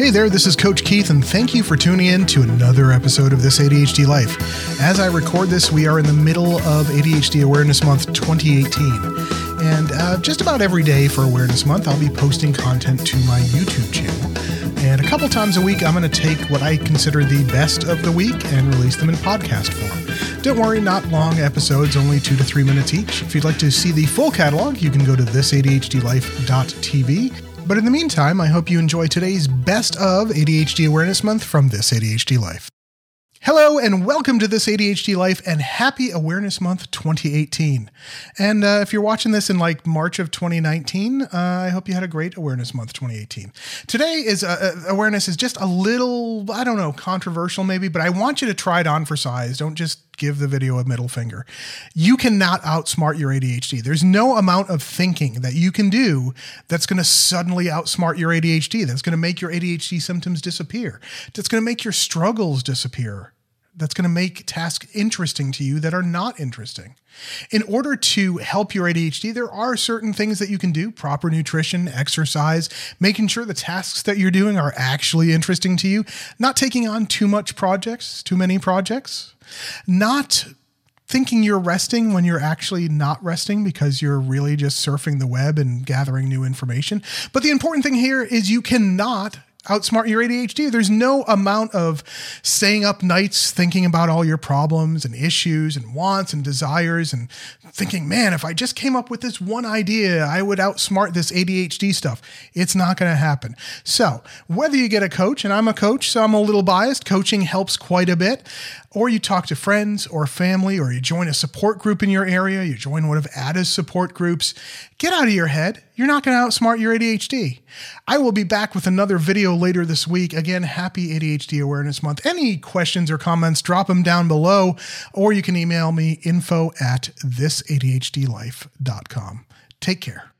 Hey there, this is Coach Keith, and thank you for tuning in to another episode of This ADHD Life. As I record this, we are in the middle of ADHD Awareness Month 2018. And uh, just about every day for Awareness Month, I'll be posting content to my YouTube channel. And a couple times a week, I'm going to take what I consider the best of the week and release them in podcast form. Don't worry, not long episodes, only two to three minutes each. If you'd like to see the full catalog, you can go to thisadhdlife.tv. But in the meantime, I hope you enjoy today's Best of ADHD Awareness Month from This ADHD Life. Hello and welcome to this ADHD Life and Happy Awareness Month 2018. And uh, if you're watching this in like March of 2019, uh, I hope you had a great Awareness Month 2018. Today is uh, uh, awareness is just a little, I don't know, controversial maybe, but I want you to try it on for size. Don't just give the video a middle finger. You cannot outsmart your ADHD. There's no amount of thinking that you can do that's going to suddenly outsmart your ADHD. That's going to make your ADHD symptoms disappear. That's going to make your struggles disappear that's going to make tasks interesting to you that are not interesting. In order to help your ADHD, there are certain things that you can do proper nutrition, exercise, making sure the tasks that you're doing are actually interesting to you, not taking on too much projects, too many projects, not thinking you're resting when you're actually not resting because you're really just surfing the web and gathering new information. But the important thing here is you cannot outsmart your ADHD. There's no amount of staying up nights thinking about all your problems and issues and wants and desires and thinking, man, if I just came up with this one idea, I would outsmart this ADHD stuff. It's not going to happen. So, whether you get a coach, and I'm a coach, so I'm a little biased, coaching helps quite a bit, or you talk to friends or family, or you join a support group in your area, you join one of ADDA's support groups, get out of your head. You're not going to outsmart your ADHD. I will be back with another video later this week. Again, happy ADHD Awareness Month. Any questions or comments, drop them down below, or you can email me info at thisadhdlife.com. Take care.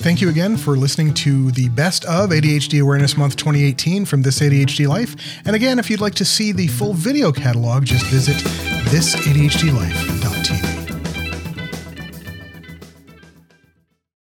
Thank you again for listening to the best of ADHD Awareness Month 2018 from This ADHD Life. And again, if you'd like to see the full video catalog, just visit thisadhdlife.tv.